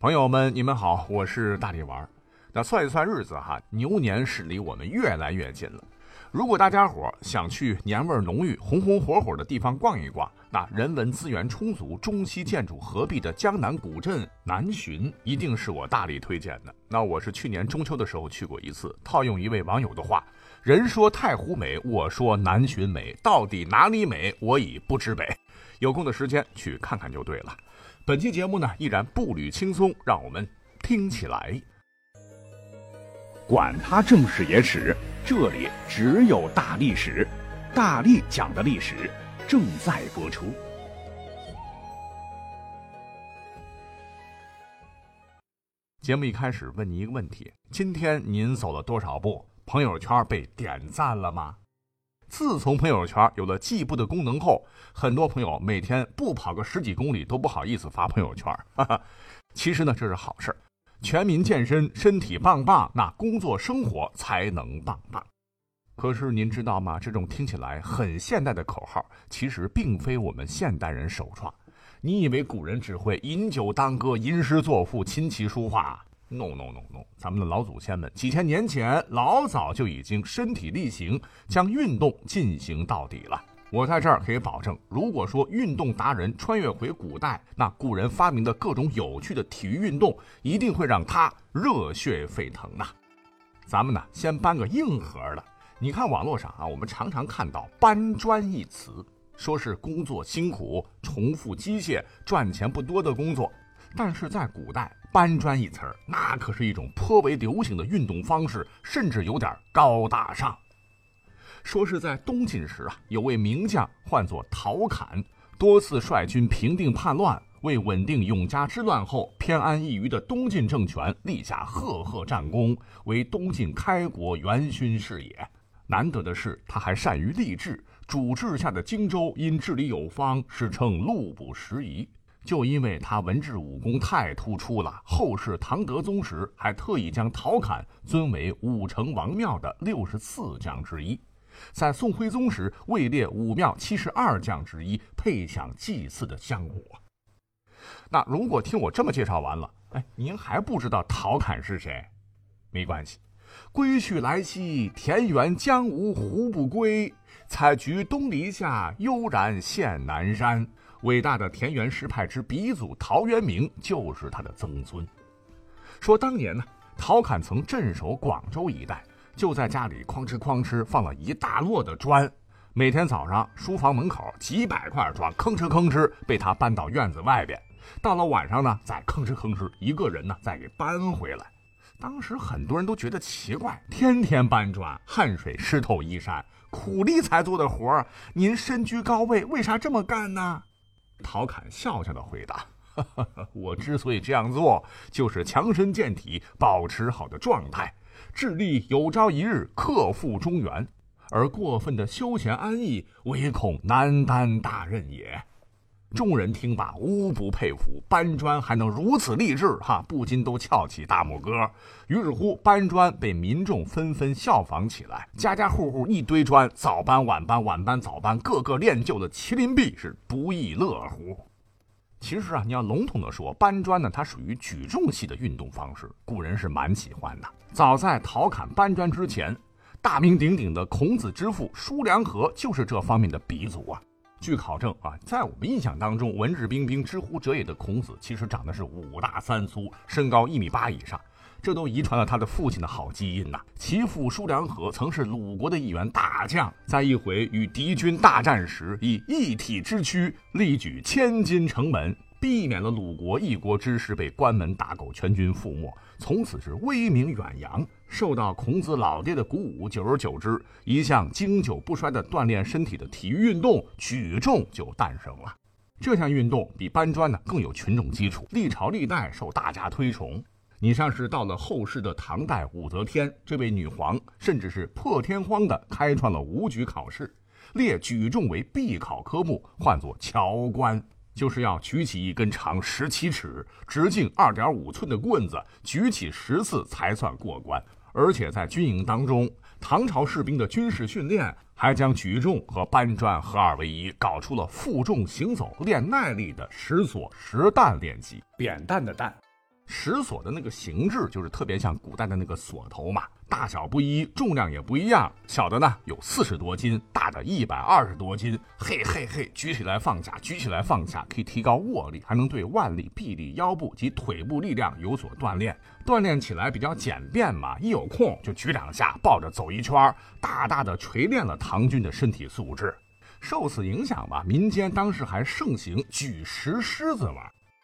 朋友们，你们好，我是大力丸。那算一算日子哈，牛年是离我们越来越近了。如果大家伙想去年味浓郁、红红火火的地方逛一逛，那人文资源充足、中西建筑合璧的江南古镇南浔，一定是我大力推荐的。那我是去年中秋的时候去过一次。套用一位网友的话：“人说太湖美，我说南浔美，到底哪里美，我已不知北。”有空的时间去看看就对了。本期节目呢，依然步履轻松，让我们听起来。管他正史野史，这里只有大历史，大力讲的历史正在播出。节目一开始问您一个问题：今天您走了多少步？朋友圈被点赞了吗？自从朋友圈有了计步的功能后，很多朋友每天不跑个十几公里都不好意思发朋友圈。哈哈，其实呢，这是好事全民健身，身体棒棒，那工作生活才能棒棒。可是您知道吗？这种听起来很现代的口号，其实并非我们现代人首创。你以为古人只会饮酒当歌、吟诗作赋、琴棋书画？No no no no，咱们的老祖先们几千年前老早就已经身体力行，将运动进行到底了。我在这儿可以保证，如果说运动达人穿越回古代，那古人发明的各种有趣的体育运动，一定会让他热血沸腾呐。咱们呢，先搬个硬核的。你看网络上啊，我们常常看到“搬砖”一词，说是工作辛苦、重复机械、赚钱不多的工作，但是在古代。搬砖一词儿，那可是一种颇为流行的运动方式，甚至有点高大上。说是在东晋时啊，有位名将唤作陶侃，多次率军平定叛乱，为稳定永嘉之乱后偏安一隅的东晋政权立下赫赫战功，为东晋开国元勋是也。难得的是，他还善于立志，主治下的荆州因治理有方，史称路不拾遗。就因为他文治武功太突出了，后世唐德宗时还特意将陶侃尊为武成王庙的六十四将之一，在宋徽宗时位列武庙七十二将之一，配享祭祀的香火。那如果听我这么介绍完了，哎，您还不知道陶侃是谁？没关系，归去来兮，田园将芜胡不归？采菊东篱下，悠然见南山。伟大的田园诗派之鼻祖陶渊明就是他的曾孙。说当年呢，陶侃曾镇守广州一带，就在家里哐哧哐哧放了一大摞的砖。每天早上，书房门口几百块砖吭哧吭哧被他搬到院子外边。到了晚上呢，再吭哧吭哧一个人呢再给搬回来。当时很多人都觉得奇怪，天天搬砖，汗水湿透衣衫，苦力才做的活儿，您身居高位，为啥这么干呢？陶侃笑笑的回答：“我之所以这样做，就是强身健体，保持好的状态，致力有朝一日克复中原。而过分的休闲安逸，唯恐难担大任也。”众人听罢，无不佩服，搬砖还能如此励志，哈，不禁都翘起大拇哥。于是乎，搬砖被民众纷纷效仿起来，家家户户一堆砖，早搬晚搬，晚搬早搬，个个练就的麒麟臂，是不亦乐乎。其实啊，你要笼统的说，搬砖呢，它属于举重系的运动方式，古人是蛮喜欢的。早在陶侃搬砖之前，大名鼎鼎的孔子之父叔良和就是这方面的鼻祖啊。据考证啊，在我们印象当中，文质彬彬、知乎者也的孔子，其实长得是五大三粗，身高一米八以上，这都遗传了他的父亲的好基因呐。其父叔良和曾是鲁国的一员大将，在一回与敌军大战时，以一体之躯力举千金城门。避免了鲁国一国之师被关门打狗、全军覆没，从此是威名远扬。受到孔子老爹的鼓舞，久而久之，一项经久不衰的锻炼身体的体育运动——举重就诞生了。这项运动比搬砖呢更有群众基础，历朝历代受大家推崇。你像是到了后世的唐代，武则天这位女皇，甚至是破天荒的开创了武举考试，列举重为必考科目，唤作乔官。就是要举起一根长十七尺、直径二点五寸的棍子，举起十次才算过关。而且在军营当中，唐朝士兵的军事训练还将举重和搬砖合二为一，搞出了负重行走、练耐力的十锁实弹练习。扁担的担，石锁的那个形制就是特别像古代的那个锁头嘛，大小不一，重量也不一样。小的呢有四十多斤，大的一百二十多斤。嘿嘿嘿，举起来放下，举起来放下，可以提高握力，还能对腕力、臂力、腰部及腿部力量有所锻炼。锻炼起来比较简便嘛，一有空就举两下，抱着走一圈，大大的锤炼了唐军的身体素质。受此影响吧，民间当时还盛行举石狮子玩。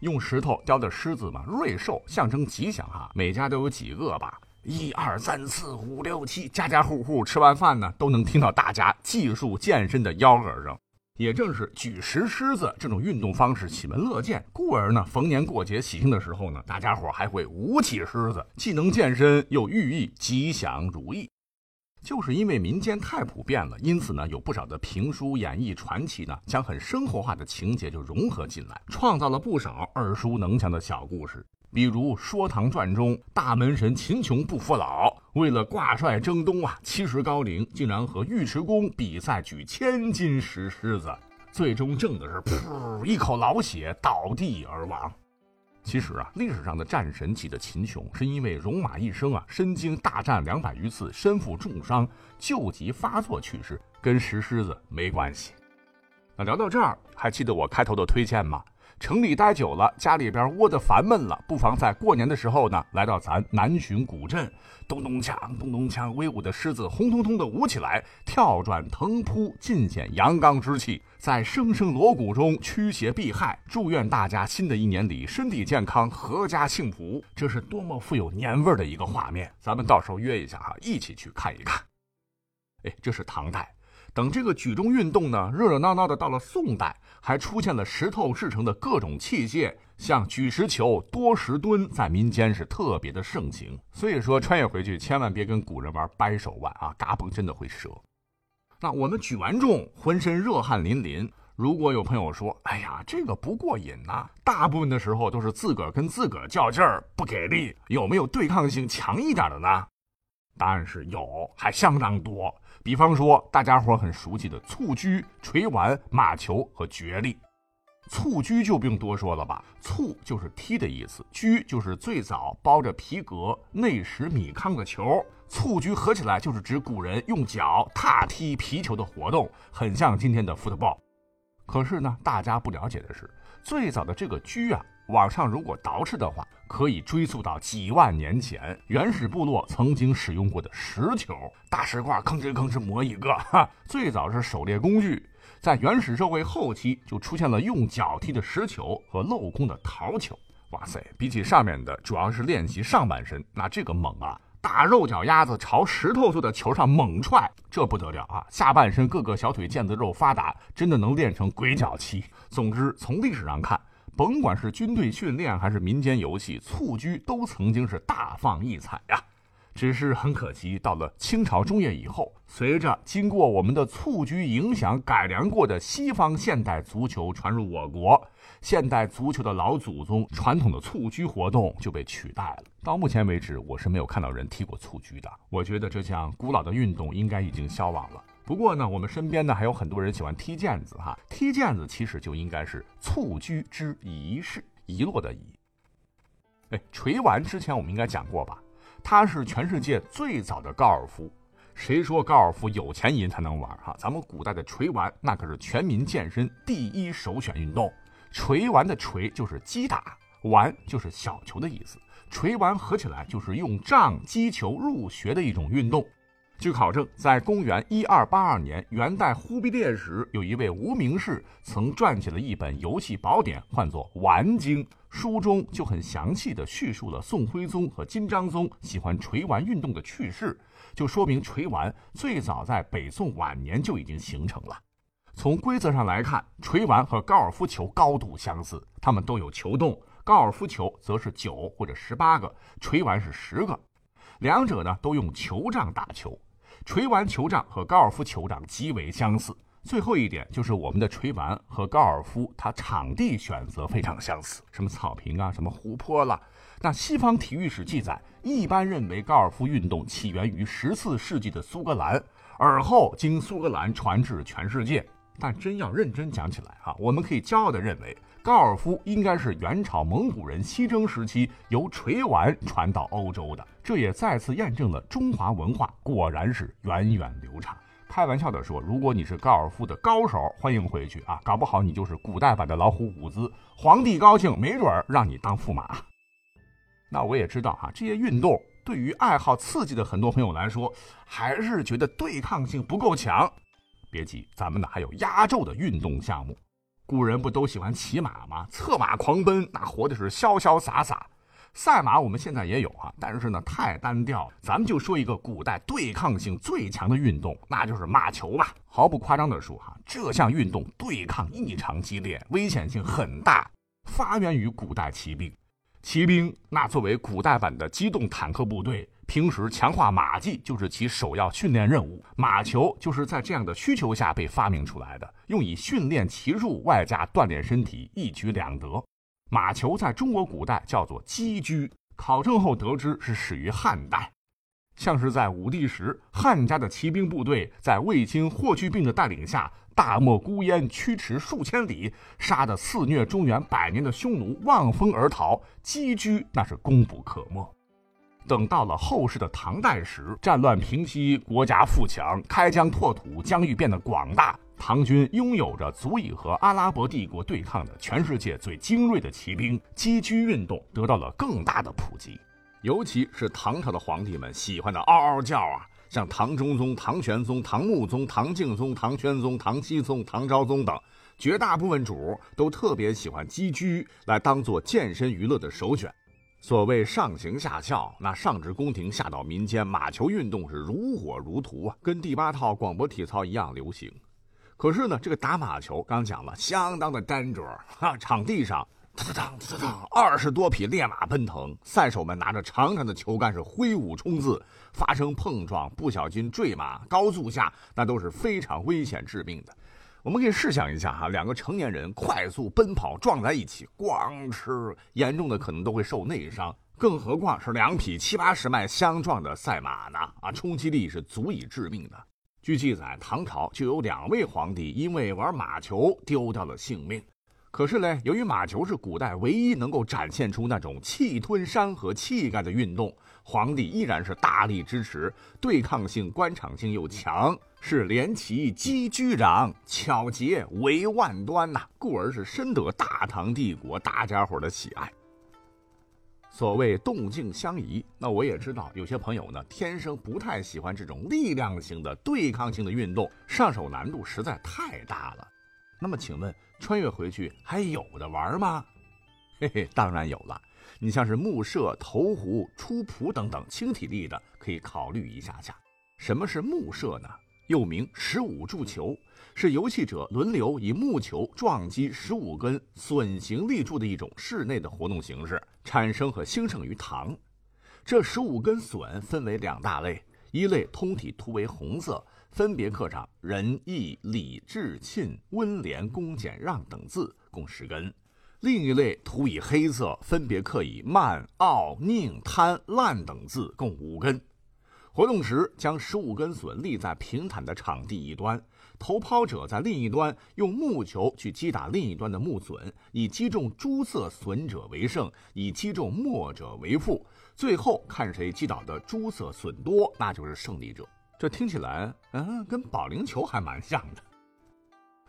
用石头雕的狮子嘛，瑞兽象征吉祥哈。每家都有几个吧，一二三四五六七，家家户户吃完饭呢，都能听到大家技术健身的吆喝声。也正是举石狮子这种运动方式喜闻乐见，故而呢，逢年过节喜庆的时候呢，大家伙还会舞起狮子，既能健身，又寓意吉祥如意。就是因为民间太普遍了，因此呢，有不少的评书、演绎、传奇呢，将很生活化的情节就融合进来，创造了不少耳熟能详的小故事。比如《说唐传》中，大门神秦琼不服老，为了挂帅征东啊，七十高龄，竟然和尉迟恭比赛举千斤石狮子，最终挣的是噗一口老血，倒地而亡。其实啊，历史上的战神级的秦琼，是因为戎马一生啊，身经大战两百余次，身负重伤，旧疾发作去世，跟石狮子没关系。那聊到这儿，还记得我开头的推荐吗？城里待久了，家里边窝得烦闷了，不妨在过年的时候呢，来到咱南浔古镇，咚咚锵，咚咚锵，威武的狮子红彤彤的舞起来，跳转腾扑，尽显阳刚之气，在声声锣鼓中驱邪避害，祝愿大家新的一年里身体健康，阖家幸福。这是多么富有年味的一个画面！咱们到时候约一下哈，一起去看一看。哎，这是唐代。等这个举重运动呢，热热闹闹的到了宋代，还出现了石头制成的各种器械，像举石球、多石墩，在民间是特别的盛行。所以说，穿越回去千万别跟古人玩掰手腕啊，嘎嘣真的会折。那我们举完重，浑身热汗淋淋。如果有朋友说：“哎呀，这个不过瘾呐！”大部分的时候都是自个儿跟自个儿较劲儿，不给力。有没有对抗性强一点的呢？答案是有，还相当多。比方说，大家伙很熟悉的蹴鞠、捶丸、马球和角力。蹴鞠就不用多说了吧，蹴就是踢的意思，鞠就是最早包着皮革、内实米糠的球。蹴鞠合起来就是指古人用脚踏踢皮球的活动，很像今天的 football。可是呢，大家不了解的是，最早的这个鞠啊。网上如果捯饬的话，可以追溯到几万年前原始部落曾经使用过的石球，大石块吭哧吭哧磨一个。哈，最早是狩猎工具，在原始社会后期就出现了用脚踢的石球和镂空的陶球。哇塞，比起上面的主要是练习上半身，那这个猛啊！大肉脚丫子朝石头做的球上猛踹，这不得了啊！下半身各个小腿腱子肉发达，真的能练成鬼脚七。总之，从历史上看。甭管是军队训练还是民间游戏，蹴鞠都曾经是大放异彩呀。只是很可惜，到了清朝中叶以后，随着经过我们的蹴鞠影响改良过的西方现代足球传入我国，现代足球的老祖宗传统的蹴鞠活动就被取代了。到目前为止，我是没有看到人踢过蹴鞠的。我觉得这项古老的运动应该已经消亡了。不过呢，我们身边呢还有很多人喜欢踢毽子哈。踢毽子其实就应该是蹴鞠之仪式，遗落的遗。哎，锤丸之前我们应该讲过吧？它是全世界最早的高尔夫。谁说高尔夫有钱人才能玩哈？咱们古代的锤丸那可是全民健身第一首选运动。锤丸的锤就是击打，丸就是小球的意思。锤丸合起来就是用杖击球入穴的一种运动。据考证，在公元一二八二年，元代忽必烈时，有一位无名氏曾撰写了一本游戏宝典，唤作《丸经》。书中就很详细地叙述了宋徽宗和金章宗喜欢锤丸运动的趣事，就说明锤丸最早在北宋晚年就已经形成了。从规则上来看，锤丸和高尔夫球高度相似，它们都有球洞，高尔夫球则是九或者十八个，锤丸是十个。两者呢都用球杖打球。锤丸球杖和高尔夫球杖极为相似。最后一点就是我们的锤丸和高尔夫，它场地选择非常相似，什么草坪啊，什么湖泊了。那西方体育史记载，一般认为高尔夫运动起源于十四世纪的苏格兰，而后经苏格兰传至全世界。但真要认真讲起来啊，我们可以骄傲地认为。高尔夫应该是元朝蒙古人西征时期由垂丸传到欧洲的，这也再次验证了中华文化果然是源远流长。开玩笑的说，如果你是高尔夫的高手，欢迎回去啊！搞不好你就是古代版的老虎伍兹，皇帝高兴，没准儿让你当驸马。那我也知道哈，这些运动对于爱好刺激的很多朋友来说，还是觉得对抗性不够强。别急，咱们呢还有压轴的运动项目。古人不都喜欢骑马吗？策马狂奔，那活的是潇潇洒洒。赛马我们现在也有啊，但是呢太单调。咱们就说一个古代对抗性最强的运动，那就是马球吧。毫不夸张地说哈，这项运动对抗异常激烈，危险性很大。发源于古代骑兵，骑兵那作为古代版的机动坦克部队，平时强化马技就是其首要训练任务。马球就是在这样的需求下被发明出来的，用以训练骑术，外加锻炼身体，一举两得。马球在中国古代叫做击车，考证后得知是始于汉代，像是在武帝时，汉家的骑兵部队在卫青、霍去病的带领下，大漠孤烟驱驰数千里，杀得肆虐中原百年的匈奴望风而逃，击车那是功不可没。等到了后世的唐代时，战乱平息，国家富强，开疆拓土，疆域变得广大。唐军拥有着足以和阿拉伯帝国对抗的全世界最精锐的骑兵，击车运动得到了更大的普及。尤其是唐朝的皇帝们喜欢的嗷嗷叫啊，像唐中宗、唐玄宗、唐穆宗、唐敬宗、唐宣宗、唐僖宗、唐昭宗等，绝大部分主都特别喜欢击车来当做健身娱乐的首选。所谓上行下效，那上至宫廷，下到民间，马球运动是如火如荼啊，跟第八套广播体操一样流行。可是呢，这个打马球刚讲了，相当的单着 啊！场地上，哒哒哒哒哒，二十多匹烈马奔腾，赛手们拿着长长的球杆是挥舞冲刺，发生碰撞，不小心坠马，高速下那都是非常危险致命的。我们可以试想一下哈，两个成年人快速奔跑撞在一起，咣吃，严重的可能都会受内伤，更何况是两匹七八十迈相撞的赛马呢？啊，冲击力是足以致命的。据记载，唐朝就有两位皇帝因为玩马球丢掉了性命。可是呢，由于马球是古代唯一能够展现出那种气吞山河气概的运动，皇帝依然是大力支持，对抗性、观赏性又强，是连旗击居长，巧捷为万端呐，故而是深得大唐帝国大家伙的喜爱。所谓动静相宜，那我也知道有些朋友呢天生不太喜欢这种力量型的对抗性的运动，上手难度实在太大了。那么请问穿越回去还有的玩吗？嘿嘿，当然有了。你像是木射、投壶、出仆等等轻体力的，可以考虑一下下。什么是木射呢？又名十五柱球。是游戏者轮流以木球撞击十五根笋形立柱的一种室内的活动形式，产生和兴盛于唐。这十五根笋分为两大类，一类通体涂为红色，分别刻上仁义礼智信温廉恭俭让等字，共十根；另一类涂以黑色，分别刻以慢傲宁贪滥等字，共五根。活动时，将十五根笋立在平坦的场地一端。投抛者在另一端用木球去击打另一端的木笋，以击中朱色笋者为胜，以击中墨者为负。最后看谁击倒的朱色笋多，那就是胜利者。这听起来，嗯，跟保龄球还蛮像的。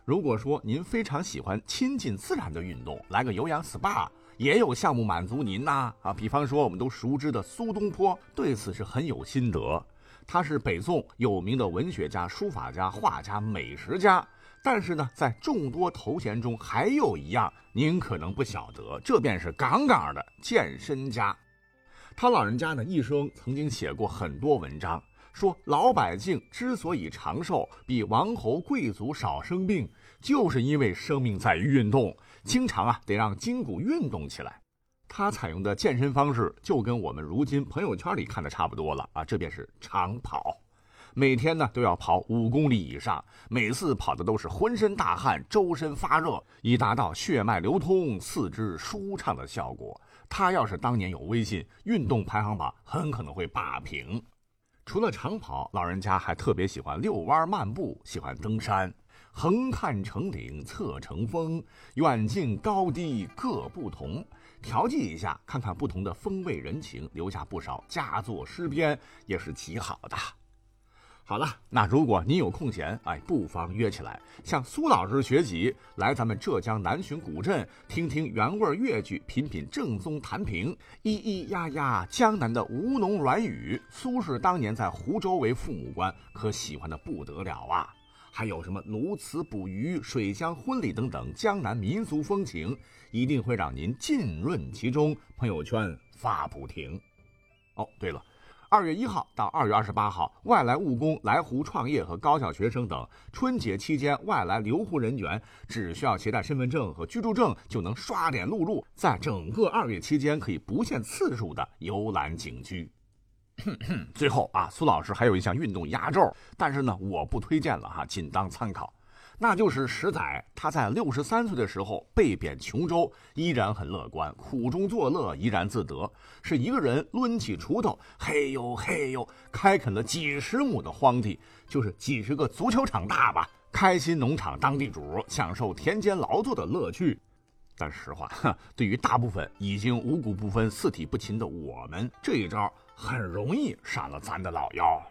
如果说您非常喜欢亲近自然的运动，来个有氧 SPA，也有项目满足您呐。啊，比方说我们都熟知的苏东坡，对此是很有心得。他是北宋有名的文学家、书法家、画家、美食家，但是呢，在众多头衔中还有一样，您可能不晓得，这便是杠杠的健身家。他老人家呢，一生曾经写过很多文章，说老百姓之所以长寿，比王侯贵族少生病，就是因为生命在于运动，经常啊得让筋骨运动起来。他采用的健身方式就跟我们如今朋友圈里看的差不多了啊，这便是长跑，每天呢都要跑五公里以上，每次跑的都是浑身大汗、周身发热，以达到血脉流通、四肢舒畅的效果。他要是当年有微信，运动排行榜很可能会霸屏。除了长跑，老人家还特别喜欢遛弯、漫步，喜欢登山。横看成岭侧成峰，远近高低各不同。调剂一下，看看不同的风味人情，留下不少佳作诗篇，也是极好的。好了，那如果你有空闲，哎，不妨约起来，向苏老师学习，来咱们浙江南浔古镇，听听原味粤剧，品品正宗弹评，咿咿呀呀江南的吴侬软语。苏轼当年在湖州为父母官，可喜欢的不得了啊！还有什么鸬鹚捕鱼、水乡婚礼等等江南民俗风情，一定会让您浸润其中，朋友圈发不停。哦，对了。二月一号到二月二十八号，外来务工来沪创业和高校学生等，春节期间外来留沪人员只需要携带身份证和居住证就能刷脸录入，在整个二月期间可以不限次数的游览景区。最后啊，苏老师还有一项运动压轴，但是呢，我不推荐了哈，仅当参考。那就是石仔，他在六十三岁的时候被贬琼州，依然很乐观，苦中作乐，怡然自得，是一个人抡起锄头，嘿呦嘿呦，开垦了几十亩的荒地，就是几十个足球场大吧，开心农场当地主，享受田间劳作的乐趣。但实话，对于大部分已经五谷不分、四体不勤的我们，这一招很容易闪了咱的老腰。